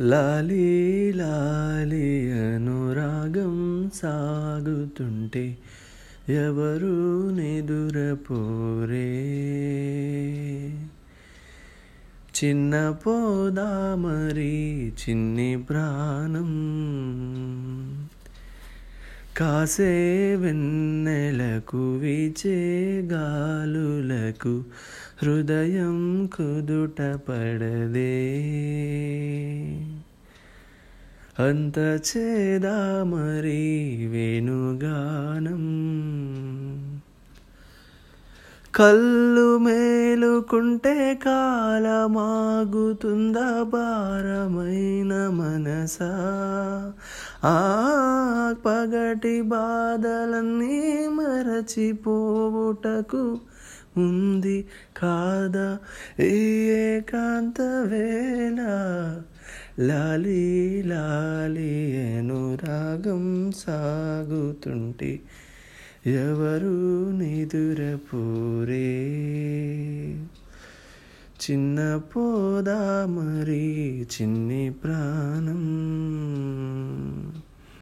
లాలీ లాలీ అనురాగం సాగుతుంటే ఎవరు నిదురపోరే? చిన్న పోదామరి చిన్ని ప్రాణం. కాసే వెన్నెలకు వీచే గాలులకు హృదయం కుదుట పడదే. అంత చేదా మరి వేణుగానం. కళ్ళు మేలుకుంటే కాలమాగుతుంద భారమైన మనసా? ఆ పగటి బాధలన్నీ మరచిపోవుటకు ఉంది కాదా? ఈ ఏకాంత వేళ లాలీ లాలీ అనురాగం సాగుతుంటే ఎవరు నిదురపోరే? చిన్న పోదా మరి చిన్ని ప్రాణం.